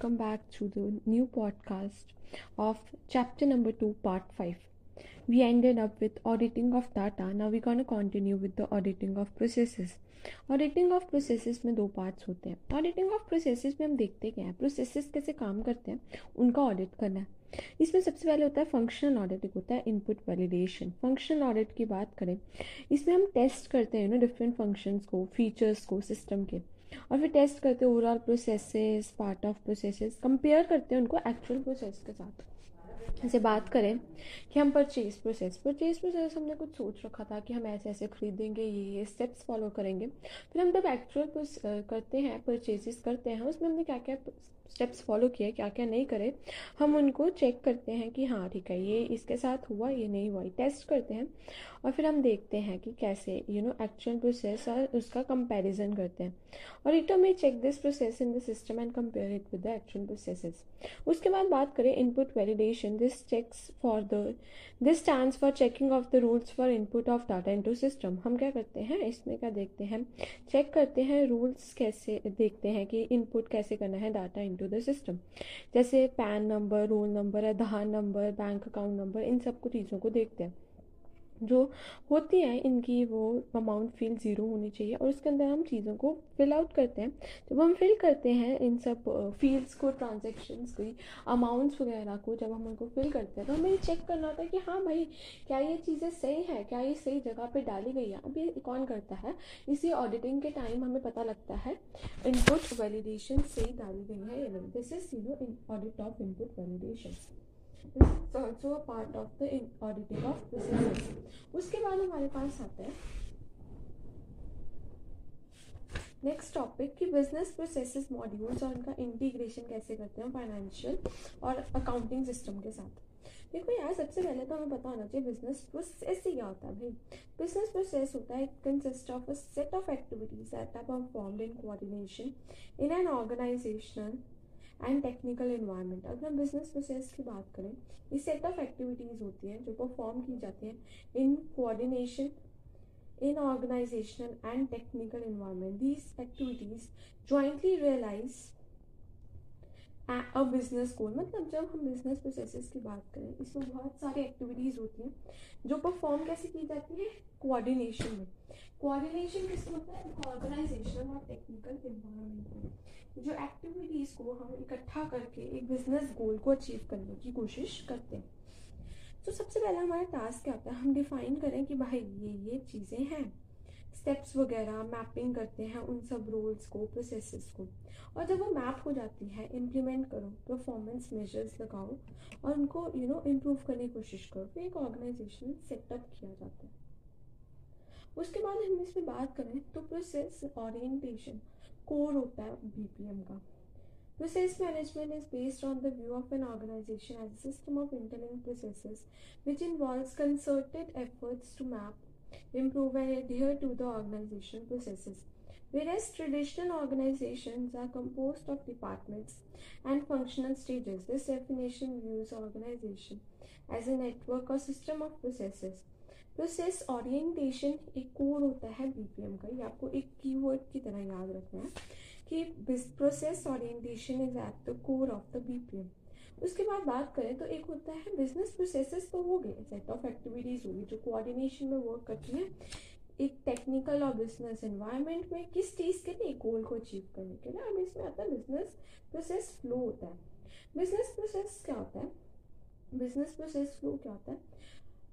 welcome back to the new podcast of chapter number 2, part 5. We ended up with auditing of data. Now we're going to continue with the auditing of processes. Auditing of processes में दो parts होते हैं auditing of processes में हम देखते क्या है processes कैसे काम करते हैं उनका ऑडिट करना है इसमें सबसे पहले होता है फंक्शनल ऑडिट एक होता है इनपुट वैलिडेशन फंक्शनल ऑडिट की बात करें इसमें हम टेस्ट करते हैं ना डिफरेंट फ़ंक्शंस को फीचर्स को सिस्टम के और फिर टेस्ट करते हैं overall processes part of processes compare करते हैं उनको एक्चुअल प्रोसेस के साथ। जैसे बात करें कि हम परचेज प्रोसेस परचेज प्रोसेस हमने कुछ सोच रखा था कि हम ऐसे ऐसे खरीदेंगे, ये ये स्टेप्स फॉलो करेंगे। फिर हम जब एक्चुअल करते हैं परचेजेस करते हैं, उसमें हमने क्या क्या स्टेप्स फॉलो किए क्या क्या नहीं करे, हम उनको चेक करते हैं कि हाँ ठीक है, ये इसके साथ हुआ, ये नहीं हुआ टेस्ट करते हैं और फिर हम देखते हैं कि कैसे यू नो एक्चुअल प्रोसेस और उसका कंपैरिजन करते हैं। और इट में check this process in the system and compare it with the actual processes उसके बाद बात करें input validation this checks for the this stand for checking of the rules for input of data into system हम क्या करते हैं, इसमें क्या देखते हैं चेक करते हैं रूल्स कैसे, देखते हैं कि इनपुट कैसे करना है डाटा इनटू द सिस्टम जैसे PAN number roll number Aadhaar number bank account number इन सबको चीज़ों को देखते हैं। जो होती है, इनकी वो अमाउंट फिल ज़ीरो होनी चाहिए और उसके अंदर हम चीज़ों को फिल आउट करते हैं। जब हम फिल करते हैं इन सब फील्ड्स को ट्रांजेक्शन्स को अमाउंट्स वगैरह को, जब हम उनको फिल करते हैं तो हमें चेक करना होता है कि हाँ भाई, क्या ये चीज़ें सही है? क्या ये सही जगह पर डाली गई है? अब ये कौन करता है? इसी ऑडिटिंग के टाइम हमें पता लगता है इनपुट वैलिडेशन सही डाली गई है this is you know audit of input validation is part of the auditing of processes उसके बाद हमारे पास आता है नेक्स्ट टॉपिक कि बिज़नेस प्रोसेसेस मॉड्यूल्स और उनका इंटीग्रेशन कैसे करते हैं फाइनेंशियल और अकाउंटिंग सिस्टम के साथ। देखो यार, सबसे पहले तो हमें पता होना चाहिए बिज़नेस प्रोसेस ही क्या होता है भाई। बिज़नेस प्रोसेस होता है consist of a set of activities that are performed in coordination in an organizational and technical environment अगर हम बिज़नेस प्रोसेस की बात करें, ये सेट ऑफ़ एक्टिविटीज़ होती हैं जो परफॉर्म की जाती हैं in coordination in organizational and technical environment these activities jointly realize a business goal मतलब जब हम बिज़नेस प्रोसेसेस की बात करें, इसमें बहुत सारी एक्टिविटीज़ होती हैं जो परफॉर्म कैसे की जाती है? कोऑर्डिनेशन में. कोऑर्डिनेशन किसमें होता है? ऑर्गेनाइजेशन और टेक्निकल इन्वायरमेंट में। जो एक्टिविटीज़ को हम इकट्ठा करके एक बिज़नेस गोल को अचीव करने की कोशिश करते हैं। तो सबसे पहला हमारा टास्क क्या होता है? हम डिफाइन करें कि भाई, ये ये चीज़ें हैं। स्टेप्स वगैरह मैपिंग करते हैं उन सब रोल्स को प्रोसेसेस को। और जब वो मैप हो जाती है इम्प्लीमेंट करो परफॉर्मेंस मेजर्स लगाओ और उनको यू नो इम्प्रूव करने की कोशिश करो। फिर एक ऑर्गेनाइजेशन सेटअप किया जाता है। उसके बाद हम इसमें बात करें तो प्रोसेस ओरिएंटेशन कोर होता है बीपीएम का Process management is based on the view of an organization as a system of interlinked processes which involves concerted efforts to map, improve, and adhere to the organizational processes. Whereas traditional organizations are composed of departments and functional stages, this definition views organization as a network or system of processes. Process orientation एक core होता है BPM का। ये आपको एक keyword की तरह याद रखना है कि process orientation is at the core of the BPM उसके बाद बात करें तो एक होता है बिज़नेस प्रोसेसेस तो हो गए सेट ऑफ़ एक्टिविटीज़ होगी जो कोऑर्डिनेशन में वर्क करती है। एक टेक्निकल और बिज़नेस एनवायरनमेंट में किस चीज़ के लिए गोल को अचीव करने के लिए। अब इसमें आता है बिज़नेस प्रोसेस फ्लो होता है। बिज़नेस प्रोसेस क्या होता है? बिज़नेस प्रोसेस फ्लो क्या होता है?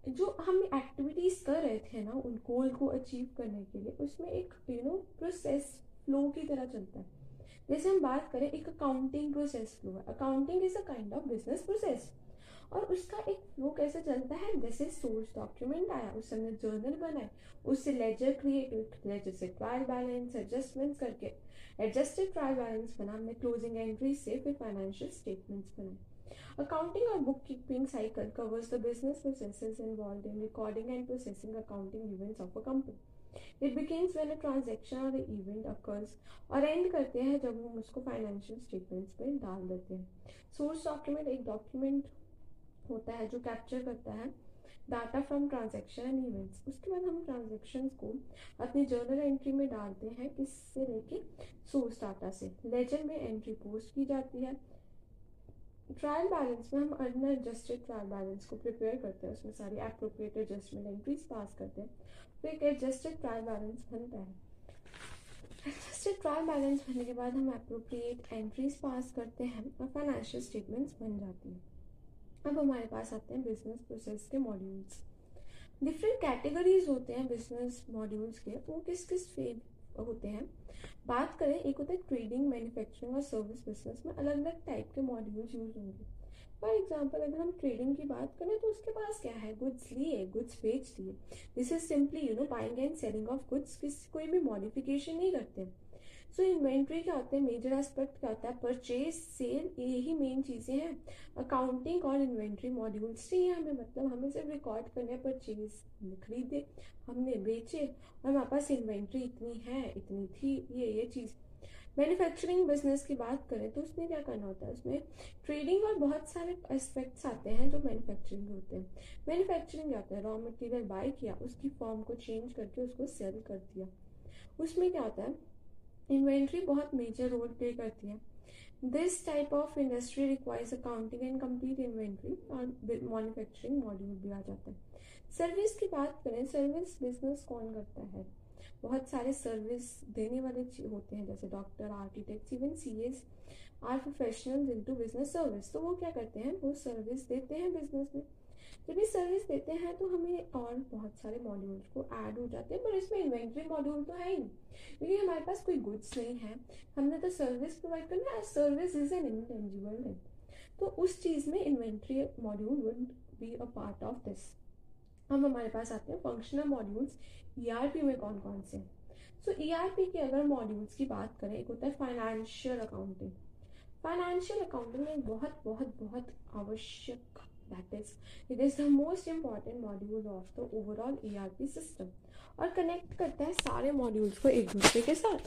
जो हम एक्टिविटीज़ कर रहे थे ना, उन गोल को अचीव करने के लिए, उसमें एक यू नो प्रोसेस फ्लो की तरह चलता है। जैसे हम बात करें, एक अकाउंटिंग प्रोसेस फ्लो है। Accounting is a kind of business process और उसका एक फ्लो कैसे चलता है? जैसे सोर्स डॉक्यूमेंट आया, उस समय जर्नल बनाए, उससे लेजर क्रिएट लेजर से ट्रायल बैलेंस एडजस्टमेंट्स करके एडजस्टेड ट्रायल बैलेंस बना हमने क्लोजिंग एंट्री से फिर फाइनेंशियल स्टेटमेंट्स बनाए। और bookkeeping cycle covers the business processes involve in recording and processing accounting events of a company it begins when a transaction और event occurs और end करते हैं जब हम उसको फाइनेंशियल स्टेटमेंट्स में डाल देते हैं। सोर्स डॉक्यूमेंट एक डॉक्यूमेंट होता है जो कैप्चर करता है data from transaction and events उसके बाद हम ट्रांजेक्शन्स को अपनी जर्नल एंट्री में डालते हैं किससे लेके सोर्स डाटा से। लेजर में एंट्री पोस्ट की जाती है। ट्रायल बैलेंस में हम अनएडजस्टेड ट्रायल बैलेंस को प्रिपेयर करते हैं, उसमें सारी अप्रोप्रिएट एडजस्टमेंट एंट्रीज पास करते हैं। तो एक एडजस्टेड ट्रायल बैलेंस बनता है। एडजस्टेड ट्रायल बैलेंस बनने के बाद हम अप्रोप्रिएट एंट्रीज पास करते हैं और फाइनेंशियल स्टेटमेंट्स बन जाती हैं। अब हमारे पास आते हैं बिज़नेस प्रोसेस के मॉड्यूल्स डिफरेंट कैटेगरीज होते हैं बिज़नेस मॉड्यूल्स के। वो किस किस फ़ेज़ होते हैं। बात करें, एक होता है ट्रेडिंग मैन्युफैक्चरिंग और सर्विस बिज़नेस में अलग अलग टाइप के मॉड्यूल्स यूज़ होंगे। फॉर एग्ज़ाम्पल अगर हम ट्रेडिंग की बात करें तो उसके पास क्या है? गुड्स लिए गुड्स बेच दिए this is simply you know buying and selling of goods किसी, कोई भी मॉडिफिकेशन नहीं करते। सो इन्वेंट्री क्या होता है मेजर एस्पेक्ट क्या होता है परचेज सेल यही मेन चीज़ें हैं। अकाउंटिंग और इन्वेंट्री मॉड्यूल्स चाहिए हमें मतलब हमें सिर्फ़ रिकॉर्ड करने परचेज हमने खरीदे, हमने बेचे और हमारे पास इन्वेंट्री इतनी है, इतनी थी, ये ये चीज़। मैन्युफैक्चरिंग बिज़नेस की बात करें तो उसमें क्या करना होता है? उसमें ट्रेडिंग और बहुत सारे एस्पेक्ट्स आते हैं जो मैन्युफैक्चरिंग होते हैं। मैन्युफैक्चरिंग क्या होता है? रॉ मटेरियल बाय किया, उसकी फॉर्म को चेंज करके उसको सेल कर दिया। उसमें क्या होता है? इन्वेंट्री बहुत मेजर रोल प्ले करती है। This type of industry requires accounting and complete inventory और मैन्युफैक्चरिंग मॉड्यूल भी आ जाता है। सर्विस की बात करें सर्विस बिज़नेस कौन करता है? बहुत सारे सर्विस देने वाले होते हैं, जैसे doctor architect even C S R professional into business service तो वो क्या करते हैं? वो सर्विस देते हैं बिज़नेस में। जब ये सर्विस देते हैं तो हमें और बहुत सारे मॉड्यूल्स को ऐड हो जाते हैं, पर इसमें इन्वेंट्री मॉड्यूल तो है ही। नहीं क्योंकि हमारे पास कोई गुड्स नहीं है, हमने तो सर्विस प्रोवाइड करना है service is an intangible thing तो उस चीज़ में inventory module would be a part of this अब हमारे पास आते हैं फंक्शनल मॉड्यूल्स ईआरपी में कौन कौन से सो ईआरपी के अगर मॉड्यूल्स की बात करें, एक होता है फाइनेंशियल अकाउंटिंग फाइनेंशियल अकाउंटिंग में बहुत बहुत बहुत आवश्यक that is, it is the most important module of the overall ERP system. और कनेक्ट करता है सारे मॉड्यूल्स को एक दूसरे के साथ।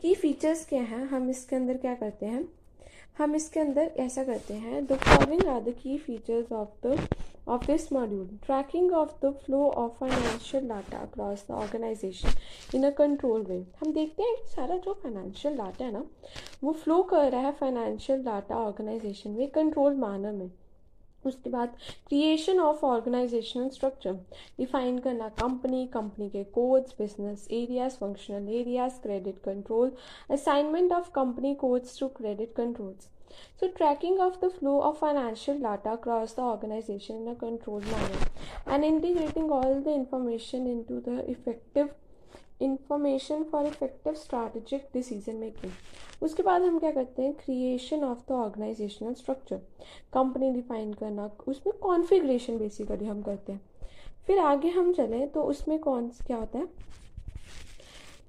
की फीचर्स क्या हैं? हम इसके अंदर क्या करते हैं? हम इसके अंदर ऐसा करते हैं the following are the key features of the of this module. Tracking of the flow of financial data across the organization in a control way. हम देखते हैं सारा जो फाइनेंशियल डाटा है ना, वो फ्लो कर रहा है फाइनेंशियल डाटा ऑर्गेनाइजेशन में कंट्रोल मानर में। उसके बाद creation of organizational structure define करना कंपनी कंपनी के codes business areas functional areas credit control assignment of company codes to credit controls so tracking of the flow of financial data across the organization in a control manner and integrating all the information into the effective information for effective strategic decision making उसके बाद हम क्या करते हैं? Creation of the organizational structure company define करना। उसमें configuration basically हम करते हैं। फिर आगे हम चलें तो उसमें कौन, क्या होता है?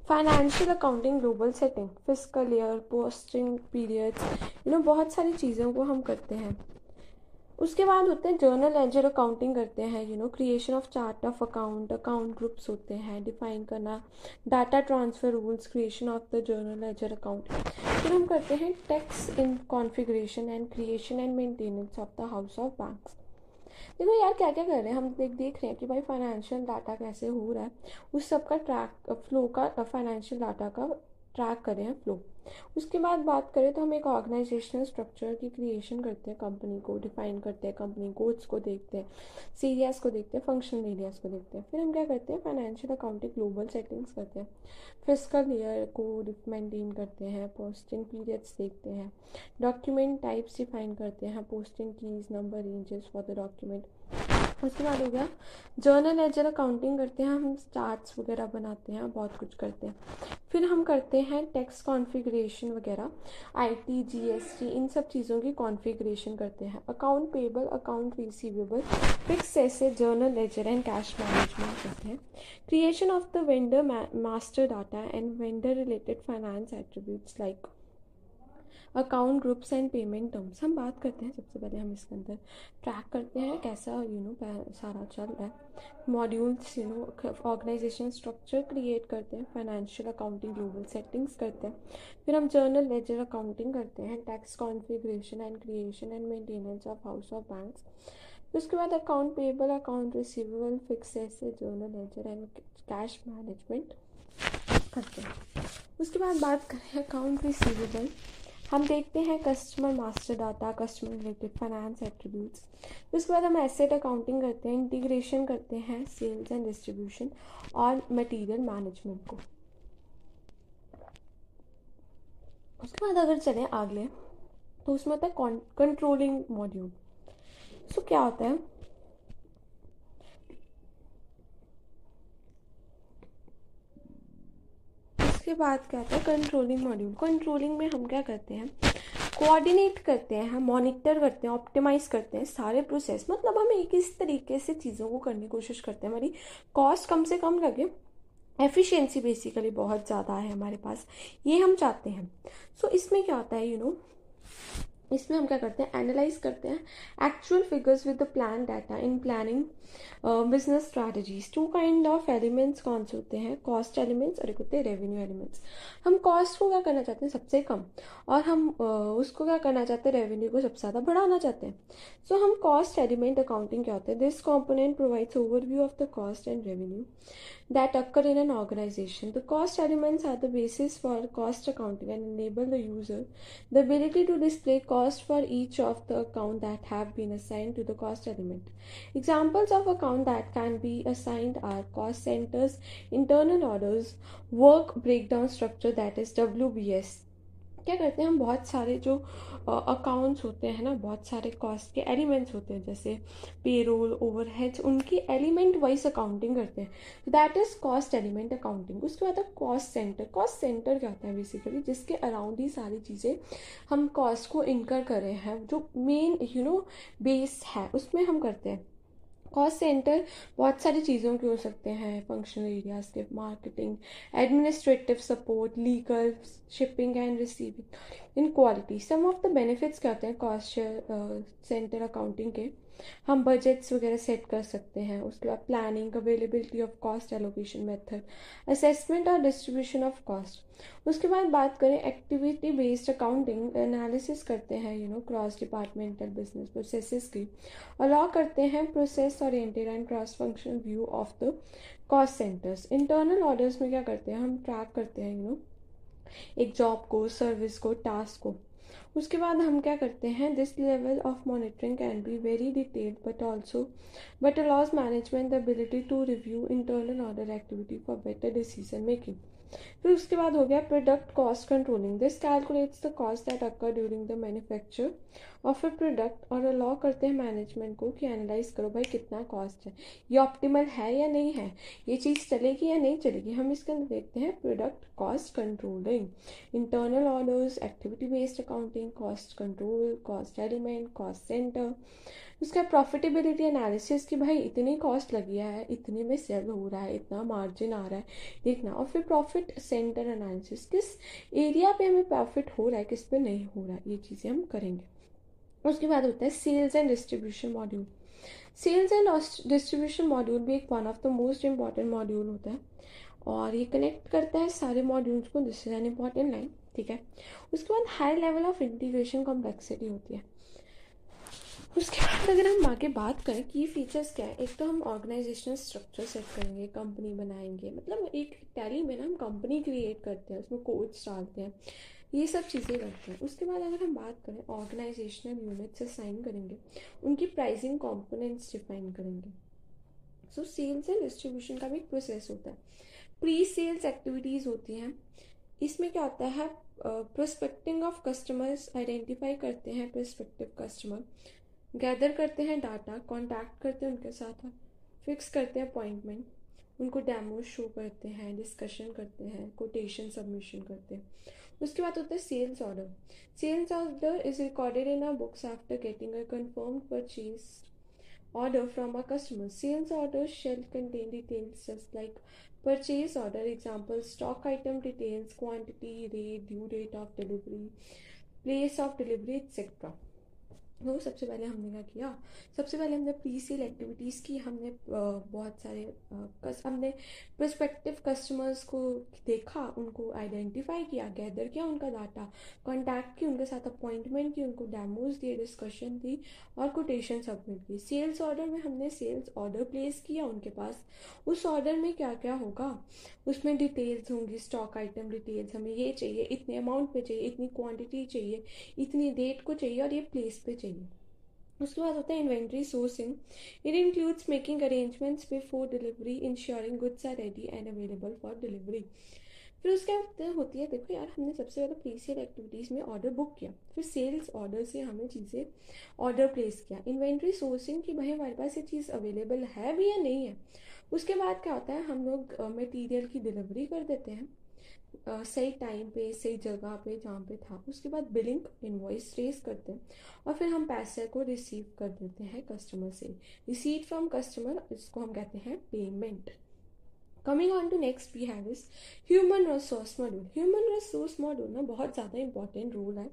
Financial accounting global setting physical year posting periods you know बहुत सारी चीज़ों को हम करते हैं। उसके बाद होते हैं जर्नल लेजर अकाउंटिंग करते हैं you know creation of chart of account account groups होते हैं डिफाइन करना data transfer rules creation of the journal ledger account फिर हम करते हैं tax in configuration and creation and maintenance of the house of banks देखो यार क्या क्या कर रहे हैं, हम देख देख रहे हैं कि भाई फाइनेंशियल डाटा कैसे हो रहा है। उस सब का ट्रैक फ्लो का फाइनेंशियल डाटा का ट्रैक करें हैं फ्लो उसके बाद बात करें तो हम एक ऑर्गेनाइजेशनल स्ट्रक्चर की क्रिएशन करते हैं कंपनी को डिफाइन करते हैं कंपनी कोड्स को देखते हैं सीरियास को देखते हैं फंक्शनल एरियाज़ को देखते हैं। फिर हम क्या करते हैं? फाइनेंशियल अकाउंटिंग ग्लोबल सेटिंग्स करते हैं। फ़िज़िकल ईयर को मेंटेन करते हैं पोस्टिंग पीरियड्स देखते हैं। डॉक्यूमेंट टाइप्स डिफाइन करते हैं posting keys number ranges for the document उसके बाद हो गया। जर्नल लेजर अकाउंटिंग करते हैं, हम चार्ट्स वगैरह बनाते हैं, बहुत कुछ करते हैं। फिर हम करते हैं टैक्स कॉन्फ़िगरेशन वगैरह आईटी जीएसटी इन सब चीज़ों की कॉन्फ़िगरेशन करते हैं। Account payable account receivable fix ऐसे journal ledger and cash management करते हैं। Creation of the vendor master data and vendor related finance attributes like account groups and payment terms. हम बात करते हैं सबसे पहले हम इसके अंदर। ट्रैक करते हैं कैसा यू नो सारा चल रहा है। Modules you know organization structure create करते हैं। फाइनेंशियल अकाउंटिंग ग्लोबल सेटिंग्स करते हैं। फिर हम जर्नल लेजर अकाउंटिंग करते हैं। Tax configuration and creation and maintenance of house of banks उसके बाद account payable account receivable fix ऐसे journal ledger and cash management करते हैं। उसके बाद बात करें अकाउंट रिसीवेबल हम देखते हैं customer master data customer related finance attributes उसके बाद हम एसेट अकाउंटिंग करते हैं इंटीग्रेशन करते हैं सेल्स एंड डिस्ट्रीब्यूशन और मटेरियल मैनेजमेंट को। उसके बाद अगर चलें आगे तो उसमें होता है कंट्रोलिंग मॉड्यूल सो क्या होता है? उसके बाद क्या होता है कंट्रोलिंग मॉड्यूल कंट्रोलिंग में हम क्या करते हैं? कोऑर्डिनेट करते हैं हम मॉनिटर करते हैं ऑप्टिमाइज करते हैं सारे प्रोसेस मतलब हम एक इस तरीके से चीज़ों को करने की कोशिश करते हैं। हमारी कॉस्ट कम से कम लगे। एफिशिएंसी बेसिकली बहुत ज़्यादा है हमारे पास। ये हम चाहते हैं। सो so, इसमें क्या होता है यू you नो know, इसमें हम क्या करते हैं? एनालाइज करते हैं। Actual figures with the plan data in planning business strategies to kind of elements कौन से होते हैं? कॉस्ट एलिमेंट्स और एक होते हैं रेवेन्यू एलिमेंट्स हम कॉस्ट को क्या करना चाहते हैं? सबसे कम. और हम uh, उसको क्या करना चाहते हैं? रेवेन्यू को सबसे ज़्यादा बढ़ाना चाहते हैं. सो so, हम कॉस्ट एलिमेंट अकाउंटिंग क्या होते हैं? This component provides overview of the cost and revenue that occur in an organisation the cost elements are the basis for cost accounting and enable the user the ability to display cost for each of the account that have been assign to the cost element examples account that can be assigned are cost centers, internal orders, work breakdown structure that is WBS, क्या करते हैं? हम बहुत सारे जो accounts होते हैं ना बहुत सारे कॉस्ट के एलिमेंट्स होते हैं जैसे पेरोल ओवरहेड्स उनकी एलिमेंट वाइज अकाउंटिंग करते हैं। That is cost element accounting उसके बाद कॉस्ट सेंटर कॉस्ट सेंटर क्या होता है बेसिकली जिसके अराउंड ही सारी चीज़ें हम कॉस्ट को इनकर कर रहे हैं जो मेन यू नो बेस है उसमें हम करते हैं। कॉस्ट सेंटर बहुत सारी चीज़ों के हो सकते हैं फंक्शनल एरियाज़ के marketing administrative support legal shipping and receiving in quality some of the benefits क्या होते हैं कॉस्ट सेंटर अकाउंटिंग के? हम बजट्स वगैरह सेट कर सकते हैं, उसके बाद planning availability of cost allocation method assessment और डिस्ट्रीब्यूशन ऑफ़ कॉस्ट उसके बाद बात करें एक्टिविटी बेस्ड अकाउंटिंग एनालिसिस करते हैं you know cross departmental business processes की अलाउ करते हैं process oriented and cross functional view of the cost centres internal orders में क्या करते हैं, हम ट्रैक करते हैं यू नो एक जॉब को सर्विस को टास्क को. उसके बाद हम क्या करते हैं this level of monitoring can be very detailed but also but allows management the ability to review internal order activity for better decision making फिर उसके बाद हो गया product cost controlling this calculates the cost that occur during the manufacture of a product और allow करते हैं management को कि एनालाइज करो भाई कितना कॉस्ट है। ये ऑप्टिमल है या नहीं है? ये चीज़ चलेगी या नहीं चलेगी? हम इसके अंदर देखते हैं product cost controlling internal orders activity based accounting cost control cost element cost centre उसका प्रॉफिटेबिलिटी एनालिसिस कि भाई इतनी कॉस्ट लगी है, इतने में सेल हो रहा है, इतना मार्जिन आ रहा है, देखना। और फिर प्रॉफिट सेंटर एनालिसिस किस एरिया पे हमें प्रॉफिट हो रहा है, किस पे नहीं हो रहा है, ये चीज़ें हम करेंगे। उसके बाद होता है sales and distribution module sales and distribution module भी एक one of the most important module होता है। और ये कनेक्ट करता है सारे मॉड्यूल्स को this is an important line ठीक है? उसके बाद high level of integration complexity होती है। उसके बाद अगर हम आगे बात करें की फीचर्स क्या है, एक तो हम ऑर्गेनाइजेशनल स्ट्रक्चर सेट करेंगे कंपनी बनाएँगे मतलब एक टैली में ना हम कंपनी क्रिएट करते हैं, उसमें कोड्स डालते हैं, ये सब चीज़ें करते हैं। उसके बाद अगर हम बात करें ऑर्गेनाइजेशनल यूनिट्स असाइन करेंगे, उनकी प्राइसिंग कॉम्पोनेंट्स डिफाइन करेंगे। सो सेल्स एंड डिस्ट्रीब्यूशन का भी एक प्रोसेस होता है। प्री सेल्स एक्टिविटीज़ होती हैं। इसमें क्या होता है प्रोस्पेक्टिंग ऑफ़ कस्टमर्स आइडेंटिफाई करते हैं प्रोस्पेक्टिव कस्टमर गैदर करते हैं डाटा कॉन्टैक्ट करते हैं उनके साथ फिक्स करते हैं अपॉइंटमेंट उनको डेमो शो करते हैं डिस्कशन करते हैं कोटेशन सबमिशन करते हैं। उसके बाद होता है sales order sales order is recorded in our books after getting a confirm purchase order from our customer sales order shall contain details like purchase order example stock item details quantity rate due rate of delivery place of delivery etcetera वो सबसे पहले हमने क्या किया? सबसे पहले हमने pre sale activities की। हमने बहुत सारे कस, हमने प्रस्पेक्टिव कस्टमर्स को देखा उनको आइडेंटिफाई किया गैदर किया उनका डाटा कांटेक्ट की उनके साथ अपॉइंटमेंट की उनको डेमोज दिए डिस्कशन दी और कोटेशन सबमिट की सेल्स ऑर्डर में हमने सेल्स ऑर्डर प्लेस किया उनके पास। उस ऑर्डर में क्या क्या होगा? उसमें डिटेल्स होंगी स्टॉक आइटम डिटेल्स हमें ये चाहिए इतने अमाउंट पे चाहिए इतनी क्वांटिटी चाहिए इतनी डेट को चाहिए और ये प्लेस पे चाहिए। चाहिए उसके बाद होता है inventory sourcing it includes making arrangements before delivery ensuring goods are ready and available for delivery फिर उसके बाद होती है, देखो यार, हमने सबसे पहले प्री सेल एक्टिविटीज़ में ऑर्डर बुक किया। फिर सेल्स ऑर्डर से हमने चीज़ें ऑर्डर प्लेस किया। इन्वेंट्री सोर्सिंग की भाई हमारे पास ये चीज़ अवेलेबल है भी या नहीं है। उसके बाद क्या होता है, हम लोग मटेरियल की डिलीवरी कर देते हैं। सही टाइम पे, सही जगह पे, जहाँ पे था। उसके बाद बिलिंग इनवॉइस रेस करते हैं और फिर हम पैसे को रिसीव कर देते हैं कस्टमर से। रिसीव फ्रॉम कस्टमर इसको हम कहते हैं payment coming on to next we have is human resource module human resource module ना, बहुत ज़्यादा इंपॉर्टेंट रोल है।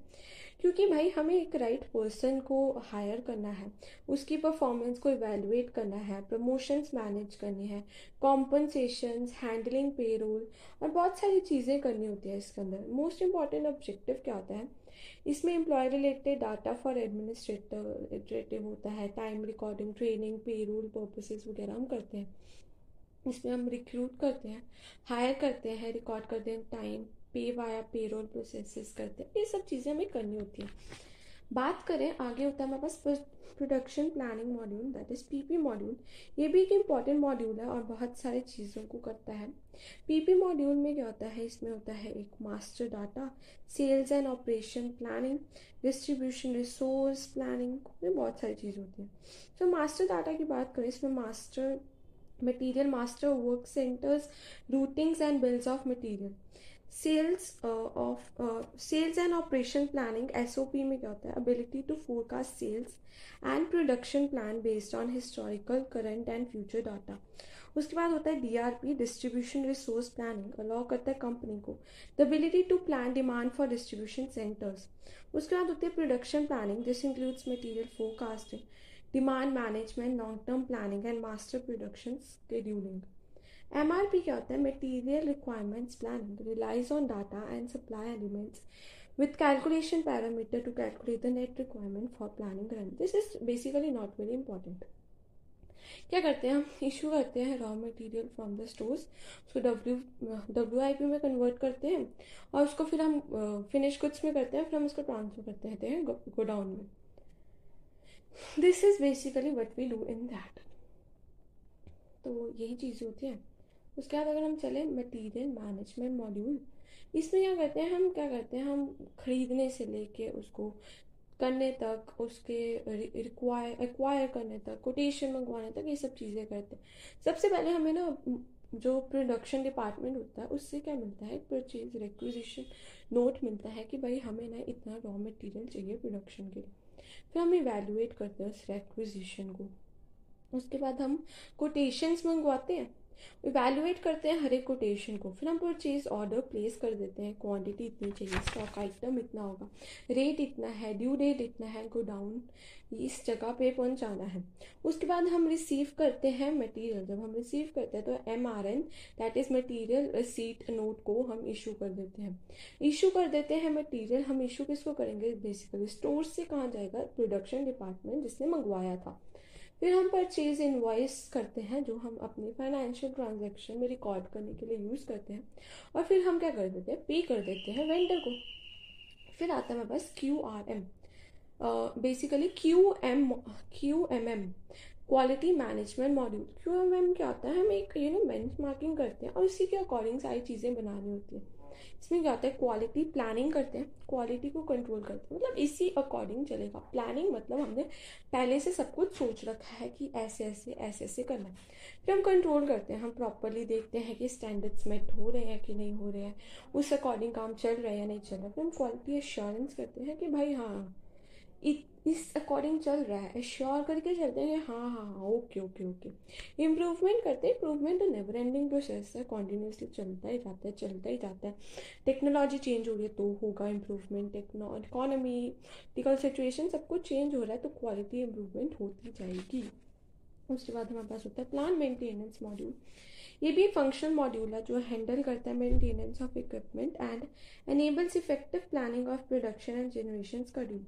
क्योंकि भाई, हमें एक राइट right पर्सन को हायर करना है। उसकी परफॉर्मेंस को इवेलुएट करना है प्रमोशंस मैनेज करनी है कॉम्पनसेशन हैंडलिंग पे रोल और बहुत सारी चीज़ें करनी होती है इसके अंदर। मोस्ट इंपॉर्टेंट ऑब्जेक्टिव क्या होता है? इसमें employ related data for administrative होता है। Time recording training payroll purposes वगैरह हम करते हैं। इसमें हम रिक्रूट करते हैं हायर करते हैं रिकॉर्ड करते हैं time pay via payroll process करते हैं। ये सब चीज़ें हमें करनी होती हैं। बात करें आगे होता है हमारे पास production planning module that is PP module ये भी एक इंपॉर्टेंट मॉड्यूल है और बहुत सारी चीज़ों को करता है। पीपी मॉड्यूल में क्या होता है? इसमें होता है एक master data sales and operation planning distribution resource planning में बहुत सारी चीज़ होती है। तो मास्टर डाटा की बात करें, इसमें master material master work centres routings and bills of material sales of sales and operation planning S O P में क्या होता है? Ability to forecast sales and production plan based on historical current and future data उसके बाद होता है DRP distribution resource planning allow करता है कंपनी को। The ability to plan demand for distribution centres उसके बाद होती है production planning this includes material forecasting demand management long term planning and master production scheduling M R P क्या होता है? Material requirements planning relies on data and supply elements with calculation parameter to calculate the net requirement for planning run. This is basically not very important. क्या करते हैं हम? Issue करते हैं raw material from the stores उसको W W I P में convert करते हैं और उसको फिर हम फिनिश गुड्स में करते हैं, फिर हम उसको ट्रांसफ़र करते रहते हैं गोडाउन में. This is basically what we do in that तो यही चीज़ होती है। उसके बाद अगर हम चले मटीरियल मैनेजमेंट मॉड्यूल इसमें क्या करते हैं, हम क्या करते हैं, हम खरीदने से लेके उसको करने तक, उसके रिक्वायर एक्वायर करने तक कोटेशन मंगवाने तक ये सब चीज़ें करते हैं। सबसे पहले हमें ना, जो प्रोडक्शन डिपार्टमेंट होता है, उससे क्या मिलता है परचेज रिक्विजिशन नोट मिलता है कि भाई हमें ना इतना रॉ मटेरियल चाहिए प्रोडक्शन के लिए। फिर हम इवेलुएट करते हैं उस रिक्विजिशन को। उसके बाद हम कोटेशंस मंगवाते हैं। इवेलुएट करते हैं हर एक कोटेशन को। फिर हम परचेज ऑर्डर प्लेस कर देते हैं। क्वांटिटी इतनी चाहिए स्टॉक आइटम इतना होगा। रेट इतना है ड्यू डेट इतना है गो डाउन इस जगह पे पहुंचाना है। उसके बाद हम रिसीव करते हैं मटेरियल जब हम रिसीव करते हैं तो M R N that is material receipt note को हम इशू कर देते हैं। इशू कर देते हैं मटीरियल हम इशू किसको करेंगे? बेसिकली स्टोर से कहाँ जाएगा? प्रोडक्शन डिपार्टमेंट जिसने मंगवाया था। फिर हम परचेज इनवॉइस करते हैं, जो हम अपने फाइनेंशियल ट्रांजेक्शन में रिकॉर्ड करने के लिए यूज़ करते हैं। और फिर हम क्या कर देते हैं? पे कर देते हैं वेंडर को। फिर आता है हमारे पास Q R M basically Q M Q M M quality management module Q M M क्या होता है? हम एक यू नो बेंच मार्किंग करते हैं और इसी के अकॉर्डिंग सारी चीज़ें बनानी होती हैं। इसमें क्या होता है क्वालिटी प्लानिंग करते हैं क्वालिटी को कंट्रोल करते हैं। मतलब इसी अकॉर्डिंग चलेगा। प्लानिंग मतलब हमने पहले से सब कुछ सोच रखा है कि ऐसे ऐसे ऐसे ऐसे करना है। फिर हम कंट्रोल करते हैं, हम प्रॉपरली देखते हैं कि स्टैंडर्ड्स मेट हो रहे हैं कि नहीं हो रहे हैं, उस अकॉर्डिंग काम चल रहा है या नहीं चल रहा फिर हम क्वालिटी एश्योरेंस करते हैं कि भाई हाँ इस अकॉर्डिंग चल रहा है। श्योर करके चलते हैं। हाँ हाँ हाँ ओके ओके ओके इम्प्रूवमेंट करते हैं। इम्प्रूवमेंट तो नेवर एंडिंग प्रोसेस है। कॉन्टीन्यूसली चलता ही जाता है, चलता ही जाता है। टेक्नोलॉजी चेंज हो रही है तो होगा इम्प्रूवमेंट इकोनॉमी टिकल सिचुएशन सब कुछ चेंज हो रहा है तो क्वालिटी इम्प्रूवमेंट होती जाएगी। उसके बाद हमारे पास होता है प्लान मेंटेनेंस मॉड्यूल ये भी फंक्शनल मॉड्यूल है जो हैंडल करता है maintenance of equipment and enables effective planning of production and generation schedule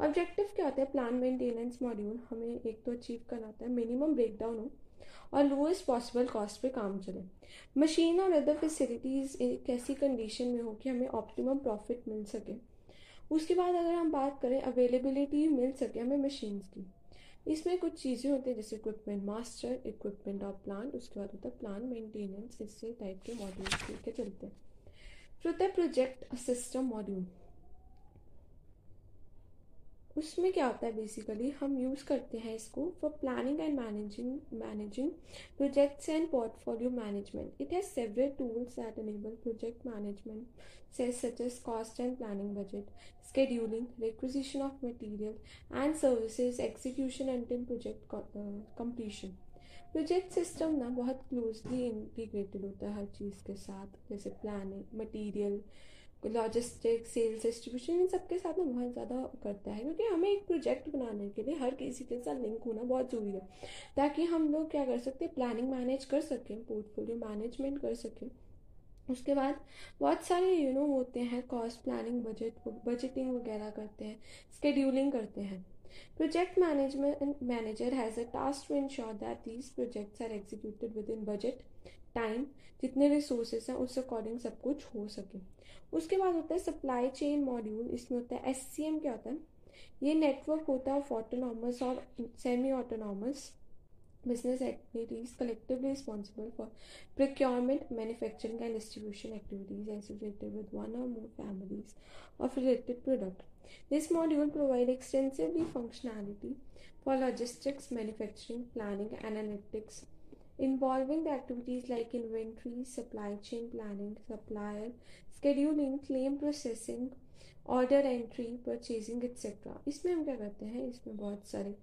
objective क्या होता है? प्लान मेंटेनेंस मॉड्यूल हमें एक तो अचीव करना होता है मिनिमम ब्रेकडाउन हो और लोएस्ट पॉसिबल कॉस्ट पे काम चले। मशीन और अदर फैसिलिटीज़ एक ऐसी कंडीशन में हो कि हमें ऑप्टिमम प्रॉफिट मिल सके। उसके बाद अगर हम बात करें अवेलेबिलिटी मिल सके हमें मशीन्स की। इसमें कुछ चीज़ें होती हैं, जैसे इक्विपमेंट मास्टर इक्विपमेंट और प्लान उसके बाद होता है प्लान मेंटेनेंस इससे टाइप के मॉड्यूल्स लेके चलते हैं। फिर होता है प्रोजेक्ट सिस्टम मॉड्यूल उसमें क्या होता है बेसिकली हम यूज़ करते हैं इसको for planning and managing managing projects and portfolio management it has several tools that enable project management says such as cost and planning budget, scheduling, requisition of material and services, execution until project uh, completion. Project system ना बहुत closely integrated होता है हर चीज़ के साथ जैसे planning material logistic sales distribution इन सबके साथ में बहुत ज़्यादा करता है, क्योंकि हमें एक प्रोजेक्ट बनाने के लिए हर किसी के साथ लिंक होना बहुत ज़रूरी है, ताकि हम लोग क्या कर सकते हैं प्लानिंग मैनेज कर सकें पोर्टफोलियो मैनेजमेंट कर सकें। उसके बाद बहुत सारे यू नो होते हैं कॉस्ट प्लानिंग बजट बजटिंग वगैरह करते हैं स्केड्यूलिंग करते हैं। Project management manager has a task to ensure that these projects are executed within budget time जितने रिसोर्सेज हैं, उस अकॉर्डिंग सब कुछ हो सके। उसके बाद होता है सप्लाई चेन मॉड्यूल इसमें होता है एससीएम क्या होता है? ये नेटवर्क होता है ऑफ़ ऑटोनॉमस और semi autonomous business activities collectively responsible for procurement manufacturing and distribution activities associated with one or more families of related product this module provide extensively functionality for logistics manufacturing planning analytics involving the activities like inventory, supply chain planning, supplier, scheduling, claim processing, order entry, purchasing, etc. इसमें हम क्या करते हैं इसमें बहुत सारे